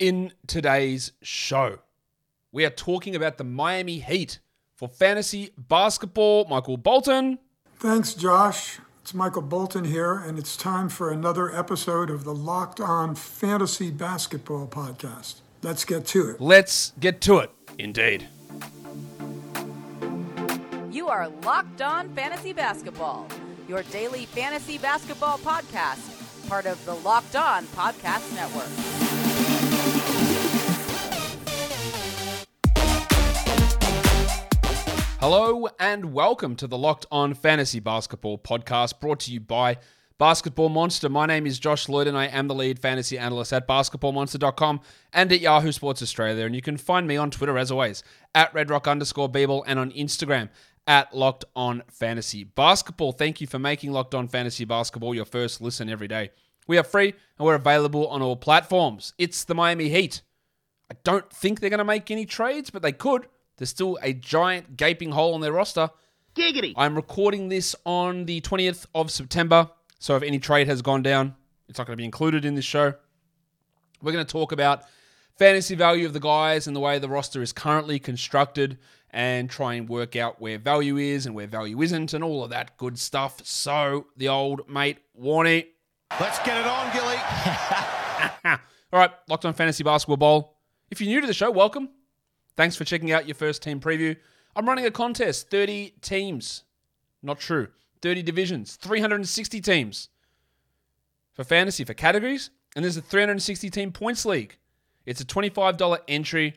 In today's show, we are talking about the Miami Heat for fantasy basketball. Michael Bolton. Thanks, Josh. It's Michael Bolton here, and it's time for another episode of the Locked On Fantasy Basketball Podcast. Let's get to it. Let's get to it. Indeed. You are Locked On Fantasy Basketball, your daily fantasy basketball podcast, part of the Locked On Podcast Network. Hello and welcome to the Locked On Fantasy Basketball podcast brought to you by Basketball Monster. My name is Josh Lloyd and I am the lead fantasy analyst at basketballmonster.com and at Yahoo Sports Australia. And you can find me on Twitter as always at redrock underscore Beeble and on Instagram at Locked On Fantasy Basketball. Thank you for making Locked On Fantasy Basketball your first listen every day. We are free and we're available on all platforms. It's the Miami Heat. I don't think they're going to make any trades, but they could. There's still a giant gaping hole on their roster. Giggity. I'm recording this on the 20th of September, so if any trade has gone down, it's not going to be included in this show. We're going to talk about fantasy value of the guys and the way the roster is currently constructed and try and work out where value is and where value isn't and all of that good stuff. So, the old mate Warney. Let's get it on, Gilly. all right, Locked on Fantasy Basketball Bowl. If you're new to the show, welcome. Thanks for checking out your first team preview. I'm running a contest 30 teams. Not true. 30 divisions, 360 teams for fantasy, for categories. And there's a 360 team points league. It's a $25 entry.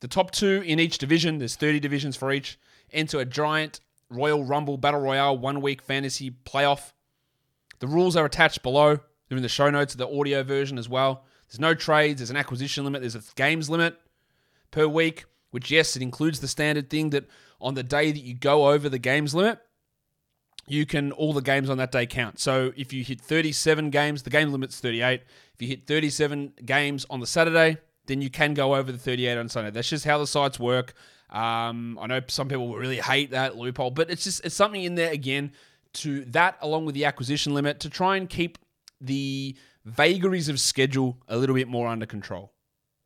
The top two in each division, there's 30 divisions for each, enter a giant Royal Rumble Battle Royale one week fantasy playoff. The rules are attached below. They're in the show notes of the audio version as well. There's no trades, there's an acquisition limit, there's a games limit per week, which, yes, it includes the standard thing that on the day that you go over the games limit, you can, all the games on that day count. So if you hit 37 games, the game limit's 38. If you hit 37 games on the Saturday, then you can go over the 38 on Sunday. That's just how the sites work. Um, I know some people really hate that loophole, but it's just it's something in there again to that along with the acquisition limit to try and keep the vagaries of schedule a little bit more under control.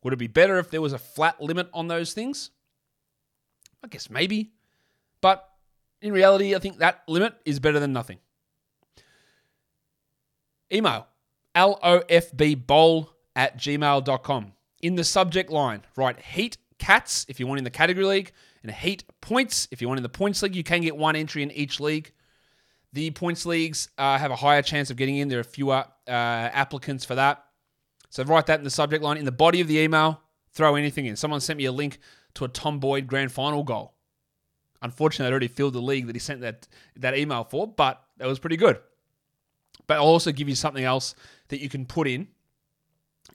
Would it be better if there was a flat limit on those things? I guess maybe. But in reality, I think that limit is better than nothing. Email lofbbowl at gmail.com. In the subject line, write Heat Cats if you want in the category league, and Heat Points if you want in the points league. You can get one entry in each league. The points leagues uh, have a higher chance of getting in. There are fewer uh, applicants for that. So write that in the subject line. In the body of the email, throw anything in. Someone sent me a link to a Tom Boyd grand final goal. Unfortunately, I'd already filled the league that he sent that, that email for, but that was pretty good. But I'll also give you something else that you can put in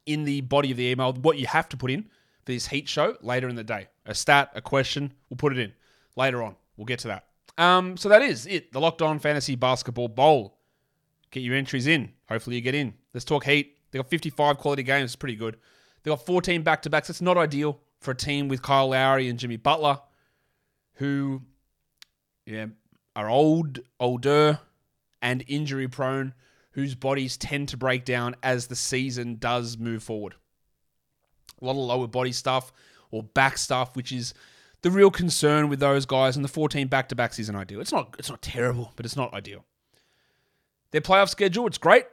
in the body of the email, what you have to put in for this heat show later in the day. A stat, a question, we'll put it in later on. We'll get to that. Um, so that is it. The Locked On Fantasy Basketball Bowl. Get your entries in. Hopefully you get in. Let's talk heat. They got 55 quality games. It's pretty good. They got 14 back to backs. That's not ideal for a team with Kyle Lowry and Jimmy Butler, who yeah, are old, older, and injury prone, whose bodies tend to break down as the season does move forward. A lot of lower body stuff or back stuff, which is the real concern with those guys. And the 14 back to backs isn't ideal. It's not. It's not terrible, but it's not ideal. Their playoff schedule, it's great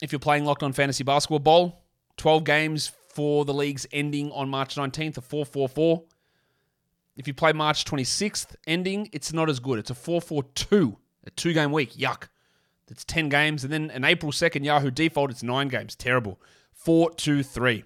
if you're playing Locked On Fantasy Basketball Bowl, 12 games for the league's ending on March 19th, a 4 4 4. If you play March 26th ending, it's not as good. It's a 4 4 2, a two game week. Yuck. That's 10 games. And then an April 2nd Yahoo default, it's nine games. Terrible. 4 2 3.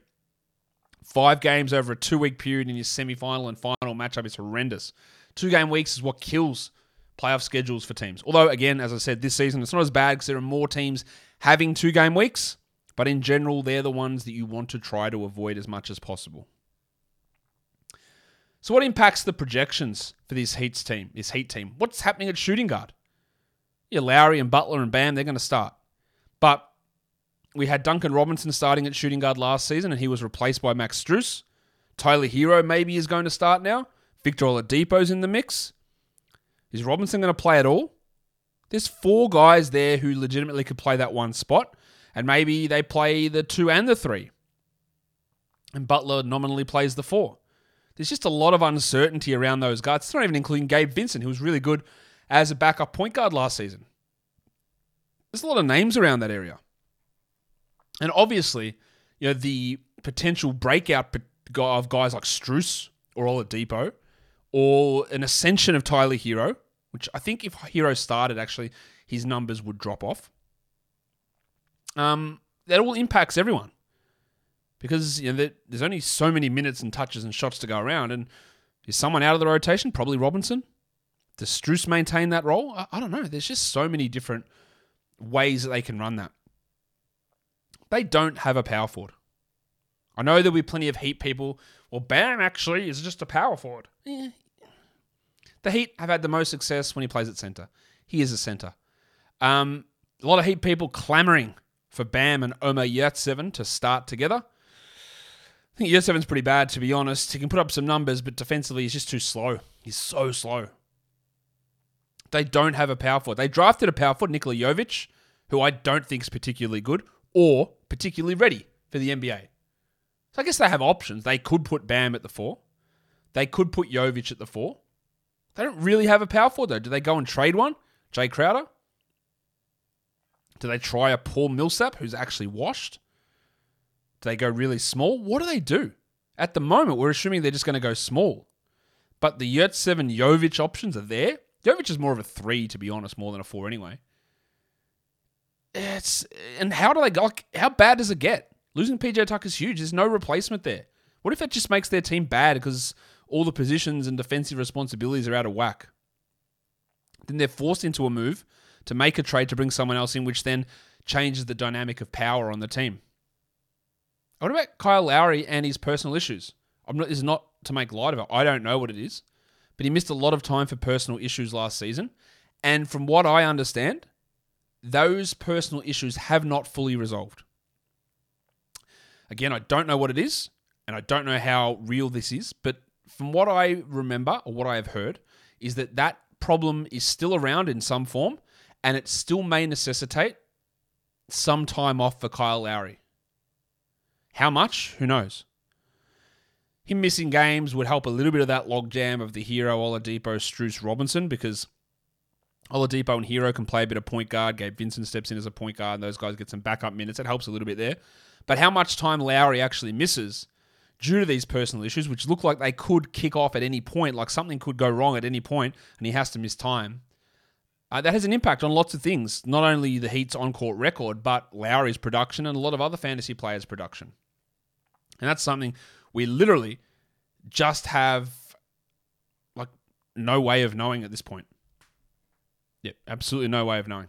Five games over a two week period in your semi final and final matchup is horrendous. Two game weeks is what kills playoff schedules for teams. Although, again, as I said, this season it's not as bad because there are more teams having two game weeks, but in general, they're the ones that you want to try to avoid as much as possible. So, what impacts the projections for this Heat's team? This Heat team. What's happening at shooting guard? Yeah, Lowry and Butler and Bam, they're going to start. But we had Duncan Robinson starting at shooting guard last season, and he was replaced by Max Strus. Tyler Herro maybe is going to start now. Victor Oladipo's in the mix. Is Robinson going to play at all? There's four guys there who legitimately could play that one spot, and maybe they play the two and the three. And Butler nominally plays the four. There's just a lot of uncertainty around those guards. It's not even including Gabe Vincent, who was really good as a backup point guard last season. There's a lot of names around that area. And obviously, you know, the potential breakout of guys like Strus or Oladipo or an ascension of Tyler Herro, which I think if Herro started, actually, his numbers would drop off. Um, that all impacts everyone because you know there's only so many minutes and touches and shots to go around, and is someone out of the rotation? Probably Robinson. Does Strus maintain that role? I, I don't know. There's just so many different ways that they can run that. They don't have a power forward. I know there'll be plenty of Heat people. Well, Bam actually is just a power forward. Yeah. The Heat have had the most success when he plays at center. He is a center. Um, a lot of Heat people clamoring for Bam and Omer Yurtseven to start together. I think Yurtseven's pretty bad, to be honest. He can put up some numbers, but defensively, he's just too slow. He's so slow. They don't have a power forward. They drafted a power forward, Nikola Jovic, who I don't think is particularly good or particularly ready for the NBA. So I guess they have options. They could put Bam at the four. They could put Jovic at the four. They don't really have a power forward, though. Do they go and trade one? Jae Crowder? Do they try a Paul Millsap, who's actually washed? Do they go really small? What do they do? At the moment, we're assuming they're just going to go small. But the Yurtseven Jovic options are there. Jovic is more of a three, to be honest, more than a four anyway. It's and how do they go? How bad does it get? Losing PJ Tucker is huge. There's no replacement there. What if that just makes their team bad because all the positions and defensive responsibilities are out of whack? Then they're forced into a move to make a trade to bring someone else in, which then changes the dynamic of power on the team. What about Kyle Lowry and his personal issues? I'm not, this is not to make light of it. I don't know what it is, but he missed a lot of time for personal issues last season. And from what I understand, those personal issues have not fully resolved. Again, I don't know what it is, and I don't know how real this is, but from what I remember or what I have heard, is that that problem is still around in some form, and it still may necessitate some time off for Kyle Lowry. How much? Who knows? Him missing games would help a little bit of that logjam of the Herro Oladipo Strus Robinson because Oladipo and Herro can play a bit of point guard. Gabe Vincent steps in as a point guard, and those guys get some backup minutes. It helps a little bit there. But how much time Lowry actually misses due to these personal issues, which look like they could kick off at any point, like something could go wrong at any point, and he has to miss time. Uh, that has an impact on lots of things, not only the Heat's on court record, but Lowry's production and a lot of other fantasy players' production. And that's something we literally just have like no way of knowing at this point. Yep, absolutely no way of knowing.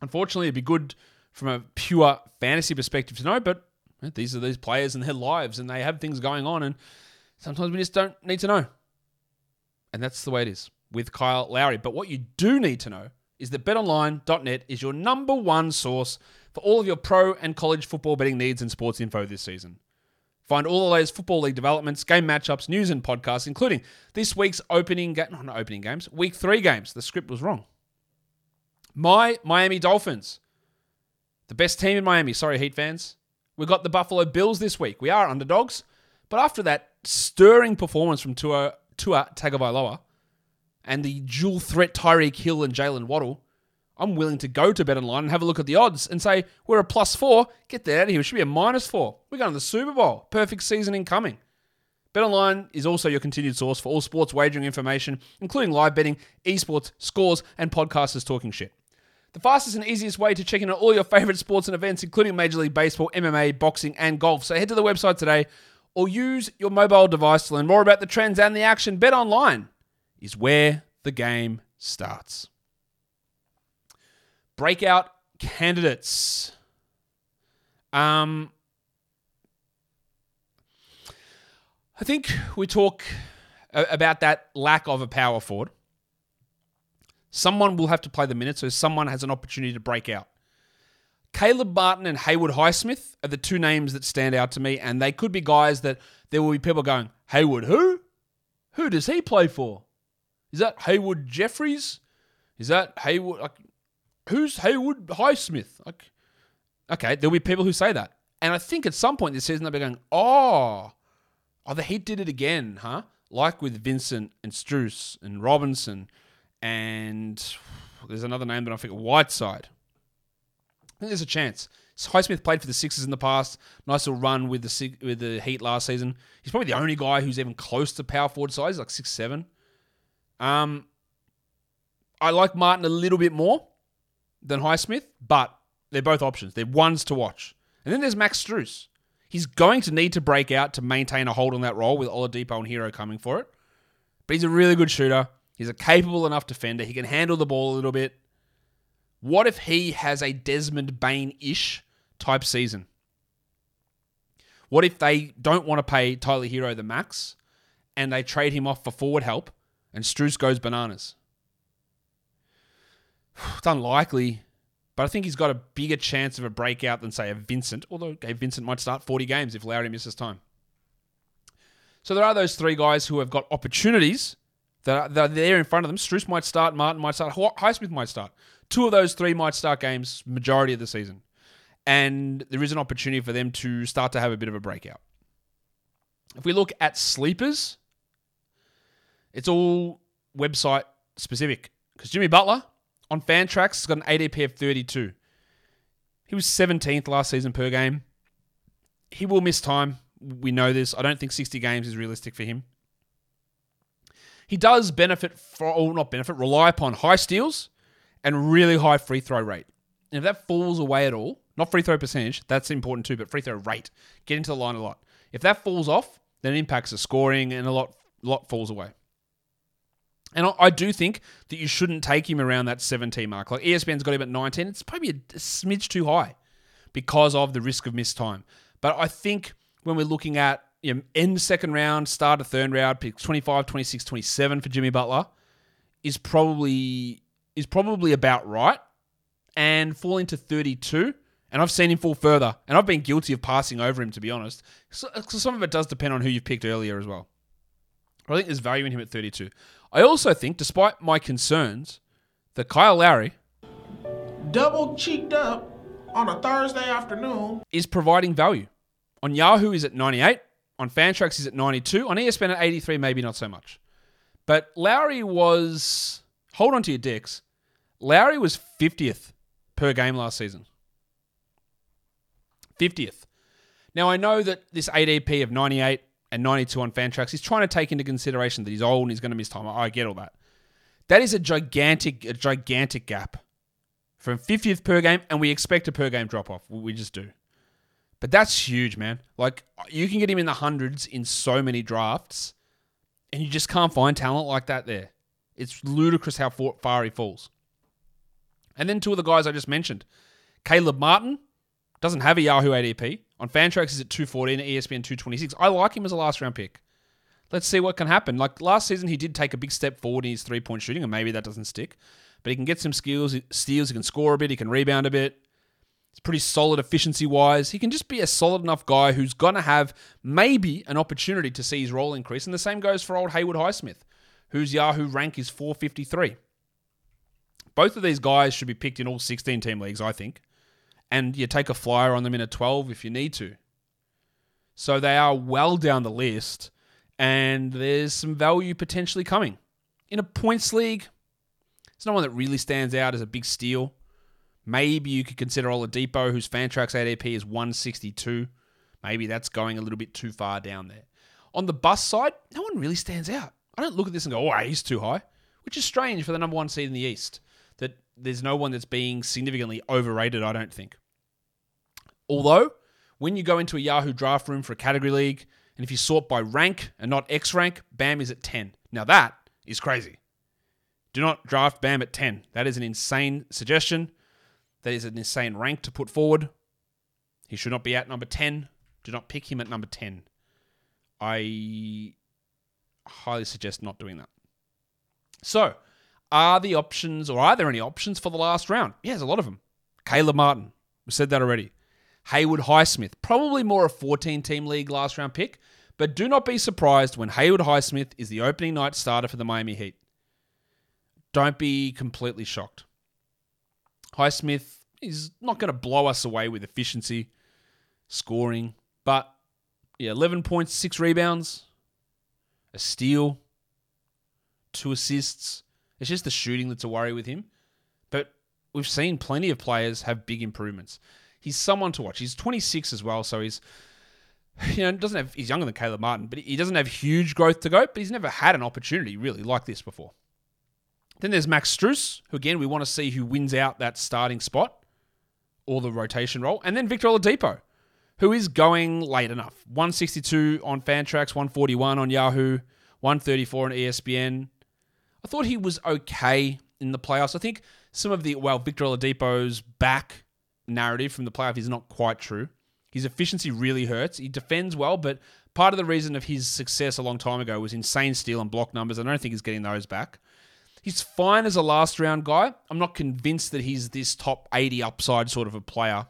Unfortunately, it'd be good from a pure fantasy perspective to know, but these are these players and their lives, and they have things going on, and sometimes we just don't need to know. And that's the way it is with Kyle Lowry. But what you do need to know is that betonline.net is your number one source for all of your pro and college football betting needs and sports info this season. Find all the latest football league developments, game matchups, news, and podcasts, including this week's opening game. No, not opening games. Week three games. The script was wrong. My Miami Dolphins, the best team in Miami. Sorry, Heat fans. We got the Buffalo Bills this week. We are underdogs, but after that stirring performance from Tua, Tua Tagovailoa and the dual threat Tyreek Hill and Jaylen Waddle, I'm willing to go to BetOnline and have a look at the odds and say, we're a plus four. Get that out of here. It should be a minus four. We're going to the Super Bowl. Perfect season incoming. BetOnline is also your continued source for all sports wagering information, including live betting, esports, scores, and podcasters talking shit. The fastest and easiest way to check in on all your favorite sports and events, including Major League Baseball, MMA, boxing, and golf. So head to the website today or use your mobile device to learn more about the trends and the action. Bet online is where the game starts breakout candidates. Um, I think we talk about that lack of a power forward. Someone will have to play the minutes, so someone has an opportunity to break out. Caleb Martin and Haywood Highsmith are the two names that stand out to me, and they could be guys that there will be people going, Haywood, who? Who does he play for? Is that Haywood Jeffires? Is that Haywood? Like, who's Haywood Highsmith? Like, okay, there'll be people who say that. And I think at some point this season they'll be going, oh, oh, the Heat did it again, huh? Like with Vincent and Strus and Robinson and there's another name that I forget, Whiteside. I think there's a chance. Highsmith played for the Sixers in the past. Nice little run with the with the Heat last season. He's probably the only guy who's even close to power forward size, like six seven. Um, I like Martin a little bit more than Highsmith, but they're both options. They're ones to watch. And then there's Max Strus. He's going to need to break out to maintain a hold on that role with Oladipo and Herro coming for it. But he's a really good shooter. He's a capable enough defender. He can handle the ball a little bit. What if he has a Desmond Bane ish type season? What if they don't want to pay Tyler Herro the max and they trade him off for forward help and Strus goes bananas? It's unlikely, but I think he's got a bigger chance of a breakout than, say, a Vincent, although okay, Vincent might start 40 games if Lowry misses time. So there are those three guys who have got opportunities that are, that are there in front of them. Strus might start, Martin might start, Highsmith might start. Two of those three might start games majority of the season. And there is an opportunity for them to start to have a bit of a breakout. If we look at sleepers, it's all website specific. Because Jimmy Butler on Fantrax has got an ADP of 32. He was 17th last season per game. He will miss time. We know this. I don't think 60 games is realistic for him. He does benefit, for, or oh, not benefit, rely upon high steals and really high free throw rate. And if that falls away at all, not free throw percentage, that's important too, but free throw rate, get into the line a lot. If that falls off, then it impacts the scoring and a lot, lot falls away. And I, do think that you shouldn't take him around that 17 mark. Like ESPN's got him at 19. It's probably a smidge too high because of the risk of missed time. But I think when we're looking at you know, end second round, start of third round, pick 25, 26, 27 for Jimmy Butler is probably is probably about right and falling to 32. And I've seen him fall further. And I've been guilty of passing over him, to be honest. So, so some of it does depend on who you've picked earlier as well. I think there's value in him at 32. I also think, despite my concerns, that Kyle Lowry double cheeked up on a Thursday afternoon is providing value. On Yahoo is at 98. On Fantrax he's at 92. On ESPN at 83, maybe not so much. But Lowry was hold on to your dicks. Lowry was 50th per game last season. 50th. Now, I know that this ADP of 98 and 92 on Fantrax is trying to take into consideration that he's old and he's going to miss time. I get all that. That is a gigantic, a gigantic gap from 50th per game, and we expect a per game drop off. We just do. But that's huge, man. Like, you can get him in the hundreds in so many drafts, and you just can't find talent like that there. It's ludicrous how far he falls. And then two of the guys I just mentioned. Caleb Martin doesn't have a Yahoo ADP. On Fantrax is at 214, ESPN 226. I like him as a last round pick. Let's see what can happen. Like last season, he did take a big step forward in his three point shooting, and maybe that doesn't stick. But he can get some skills, steals, he can score a bit, he can rebound a bit. It's pretty solid efficiency wise. He can just be a solid enough guy who's going to have maybe an opportunity to see his role increase. And the same goes for old Haywood Highsmith, whose Yahoo rank is 453. Both of these guys should be picked in all 16 team leagues, I think. And you take a flyer on them in a 12 if you need to. So they are well down the list, and there's some value potentially coming. In a points league, there's no one that really stands out as a big steal. Maybe you could consider Oladipo, whose Fantrax ADP is 162. Maybe that's going a little bit too far down there. On the bus side, no one really stands out. I don't look at this and go, oh, he's too high, which is strange for the number one seed in the East that there's no one that's being significantly overrated, I don't think. Although, when you go into a Yahoo draft room for a category league, and if you sort by rank and not X rank, Bam is at 10. Now that is crazy. Do not draft Bam at 10. That is an insane suggestion. That is an insane rank to put forward. He should not be at number 10. Do not pick him at number 10. I highly suggest not doing that. So, are the options, or are there any options for the last round? Yeah, there's a lot of them. Caleb Martin, we said that already. Haywood Highsmith, probably more a 14 team league last round pick, but do not be surprised when Haywood Highsmith is the opening night starter for the Miami Heat. Don't be completely shocked. Highsmith is not going to blow us away with efficiency. scoring. But yeah, 11 points, six rebounds, a steal, two assists. It's just the shooting that's a worry with him. But we've seen plenty of players have big improvements. He's someone to watch. He's 26 as well, so he's you know doesn't have he's younger than Caleb Martin, but he doesn't have huge growth to go. But he's never had an opportunity really like this before. Then there's Max Strus, who again we want to see who wins out that starting spot or the rotation role, and then Victor Oladipo, who is going late enough. 162 on Fantrax, 141 on Yahoo, 134 on ESPN. I thought he was okay in the playoffs. I think some of the well Victor Oladipo's back narrative from the playoff is not quite true. His efficiency really hurts. He defends well, but part of the reason of his success a long time ago was insane steal and block numbers. I don't think he's getting those back. He's fine as a last round guy. I'm not convinced that he's this top 80 upside sort of a player.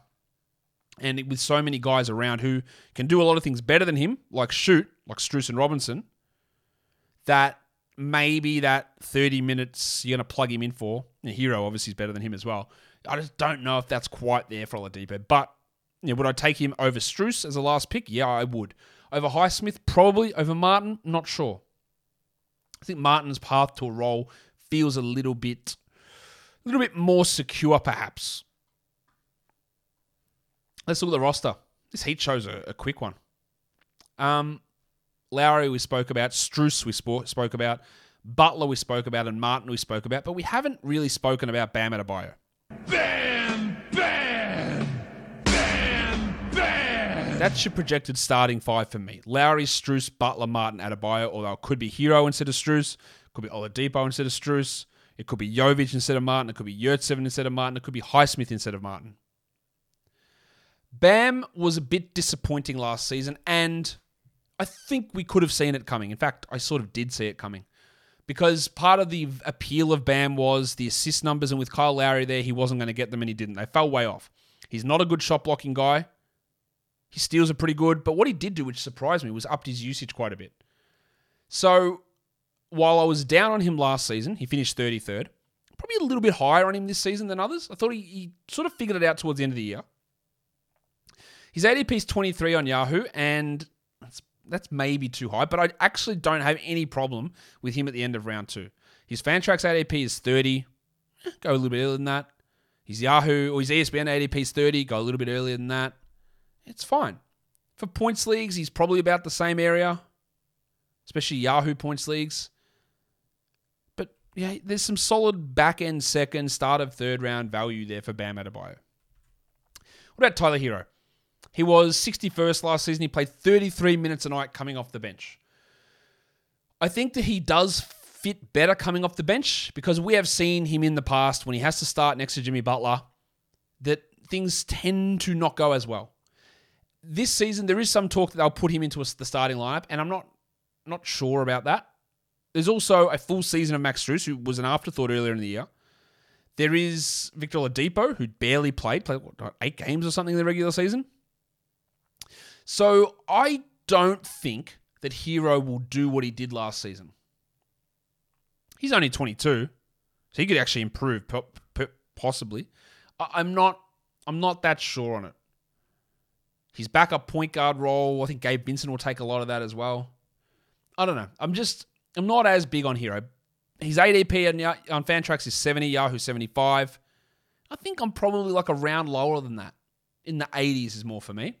And with so many guys around who can do a lot of things better than him, like shoot, like Strus and Robinson, that maybe that 30 minutes you're going to plug him in for. The Herro obviously is better than him as well. I just don't know if that's quite there for Oladipo. But you know, would I take him over Strus as a last pick? Yeah, I would. Over Highsmith, probably. Over Martin, not sure. I think Martin's path to a role feels a little bit, a little bit more secure, perhaps. Let's look at the roster. This heat show's a, a quick one. Um, Lowry we spoke about, Strus we spoke about, Butler we spoke about, and Martin we spoke about, but we haven't really spoken about Bam Adebayo. Bam, bam, bam, bam. That's your projected starting five for me. Lowry, Strus, Butler, Martin, Adebayo, although it could be Herro instead of Strus, could be Oladipo instead of Strus, it could be Jovic instead of Martin, it could be Yurtseven instead of Martin, it could be Highsmith instead of Martin. Bam was a bit disappointing last season, and I think we could have seen it coming. In fact, I sort of did see it coming. Because part of the appeal of Bam was the assist numbers, and with Kyle Lowry there, he wasn't going to get them, and he didn't. They fell way off. He's not a good shot blocking guy. His steals are pretty good, but what he did do, which surprised me, was upped his usage quite a bit. So while I was down on him last season, he finished 33rd. Probably a little bit higher on him this season than others. I thought he, he sort of figured it out towards the end of the year. His ADP is 23 on Yahoo, and that's, that's maybe too high, but I actually don't have any problem with him at the end of round two. His Fantrax ADP is 30. Eh, go a little bit earlier than that. His Yahoo or his ESPN ADP is 30. Go a little bit earlier than that. It's fine. For points leagues, he's probably about the same area, especially Yahoo points leagues. Yeah, there's some solid back end second, start of third round value there for Bam Adebayo. What about Tyler Herro? He was 61st last season. He played 33 minutes a night coming off the bench. I think that he does fit better coming off the bench because we have seen him in the past when he has to start next to Jimmy Butler that things tend to not go as well. This season, there is some talk that they'll put him into the starting lineup, and I'm not not sure about that. There's also a full season of Max Strus, who was an afterthought earlier in the year. There is Victor Oladipo, who barely played, played what, eight games or something in the regular season. So I don't think that Herro will do what he did last season. He's only 22, so he could actually improve, possibly. I'm not. I'm not that sure on it. His backup point guard role, I think Gabe Vincent will take a lot of that as well. I don't know. I'm just. I'm not as big on Herro. His ADP on, on Fantrax is 70, Yahoo 75. I think I'm probably like a round lower than that. In the 80s is more for me.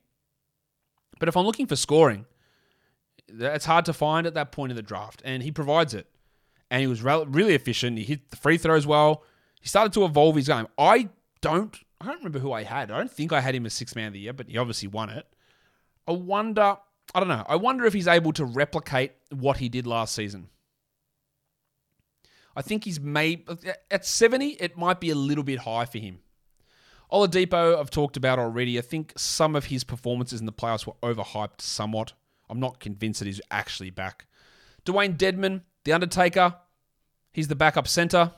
But if I'm looking for scoring, it's hard to find at that point in the draft, and he provides it. And he was re- really efficient. He hit the free throws well. He started to evolve his game. I don't, I don't remember who I had. I don't think I had him as six man of the year, but he obviously won it. I wonder, I don't know. I wonder if he's able to replicate what he did last season. I think he's made at 70. It might be a little bit high for him. Oladipo, I've talked about already. I think some of his performances in the playoffs were overhyped somewhat. I'm not convinced that he's actually back. Dewayne Dedmon, The Undertaker, he's the backup center.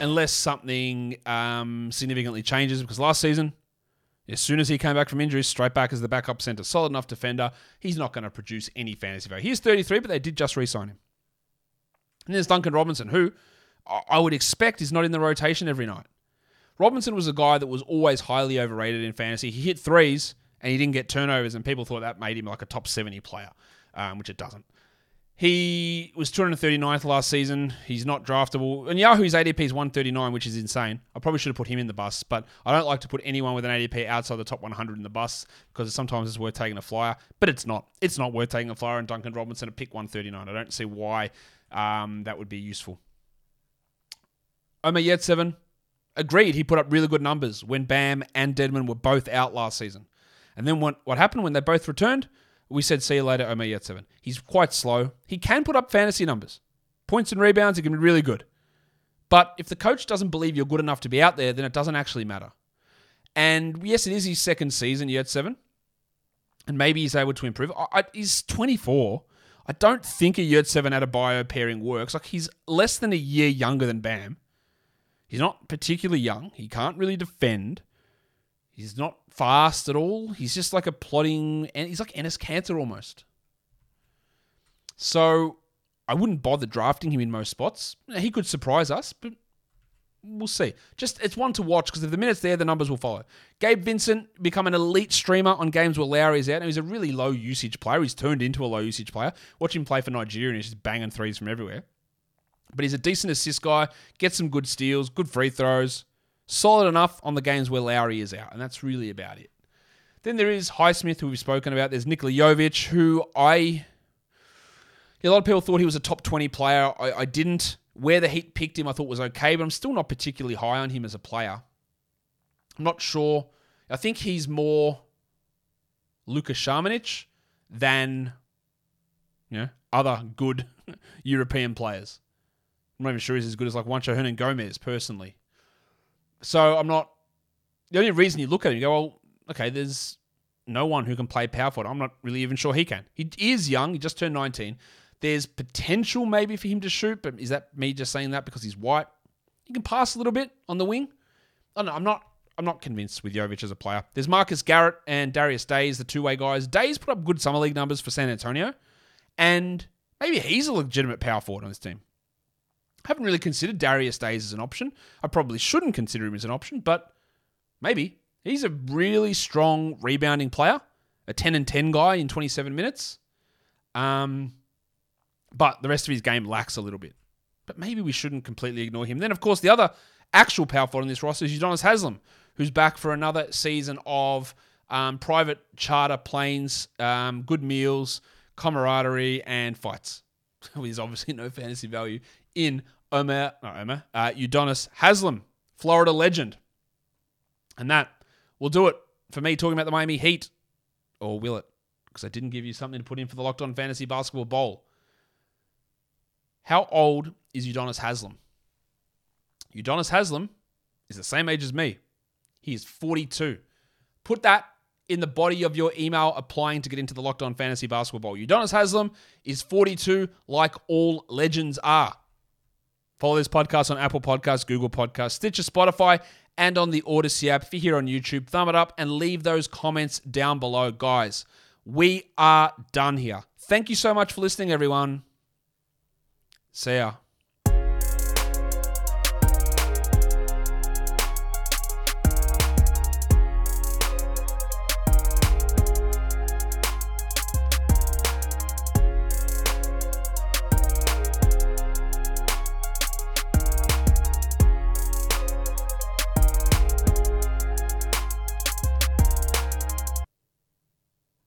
Unless something um, significantly changes, because last season, as soon as he came back from injury, straight back as the backup center, solid enough defender, he's not going to produce any fantasy value. He's 33, but they did just re sign him. And there's Duncan Robinson, who I- I would expect is not in the rotation every night. Robinson was a guy that was always highly overrated in fantasy. He hit threes and he didn't get turnovers, and people thought that made him like a top 70 player, um, which it doesn't. He was 239th last season. He's not draftable. And Yahoo's ADP is 139, which is insane. I probably should have put him in the bus, but I don't like to put anyone with an ADP outside the top 100 in the bus because sometimes it's worth taking a flyer, but it's not. It's not worth taking a flyer and Duncan Robinson to pick 139. I don't see why um, that would be useful. Omer Yurtseven, agreed. He put up really good numbers when Bam and Dedmon were both out last season. And then what, what happened when they both returned? We said, see you later, Omer Yurtseven. He's quite slow. He can put up fantasy numbers. Points and rebounds, he can be really good. But if the coach doesn't believe you're good enough to be out there, then it doesn't actually matter. And yes, it is his second season, Yurtseven. And maybe he's able to improve. I, I, he's 24. I don't think a Yurtseven Adebayo pairing works. Like he's less than a year younger than Bam. He's not particularly young. He can't really defend. He's not fast at all. He's just like a plodding, and he's like Enes Kanter almost. So I wouldn't bother drafting him in most spots. He could surprise us, but we'll see. Just it's one to watch because if the minutes there, the numbers will follow. Gabe Vincent become an elite streamer on games where Lowry is out. Now he's a really low usage player. He's turned into a low usage player. Watch him play for Nigeria and he's just banging threes from everywhere. But he's a decent assist guy, gets some good steals, good free throws, solid enough on the games where Lowry is out, and that's really about it. Then there is Highsmith, who we've spoken about. There's Nikola Jovic, who I. A lot of people thought he was a top 20 player. I, I didn't. Where the Heat picked him, I thought was okay, but I'm still not particularly high on him as a player. I'm not sure. I think he's more Luka Samanic than you know, other good European players. I'm not even sure he's as good as like Juancho Hernangomez personally. So I'm not. The only reason you look at him, you go, well, okay, there's no one who can play power forward. I'm not really even sure he can. He is young. He just turned 19. There's potential maybe for him to shoot, but is that me just saying that because he's white? He can pass a little bit on the wing. I know. I'm not. I'm not convinced with Jovic as a player. There's Marcus Garrett and Darius Days, the two-way guys. Days put up good summer league numbers for San Antonio, and maybe he's a legitimate power forward on this team. Haven't really considered Darius Days as an option. I probably shouldn't consider him as an option, but maybe. He's a really strong rebounding player, a 10 and 10 guy in 27 minutes. Um, but the rest of his game lacks a little bit. But maybe we shouldn't completely ignore him. Then, of course, the other actual power forward in this roster is Udonis Haslem, who's back for another season of um, private charter planes, um, good meals, camaraderie, and fights. There's obviously no fantasy value in Omer, not Omer, uh, Udonis Haslem, Florida legend. And that will do it for me talking about the Miami Heat. Or will it? Because I didn't give you something to put in for the Locked On Fantasy Basketball Bowl. How old is Udonis Haslem? Udonis Haslem is the same age as me. He is 42. Put that in the body of your email applying to get into the Locked On Fantasy Basketball Bowl. Udonis Haslem is 42, like all legends are. Follow this podcast on Apple Podcasts, Google Podcasts, Stitcher, Spotify, and on the Audacy app. If you're here on YouTube, thumb it up and leave those comments down below. Guys, we are done here. Thank you so much for listening, everyone. See ya.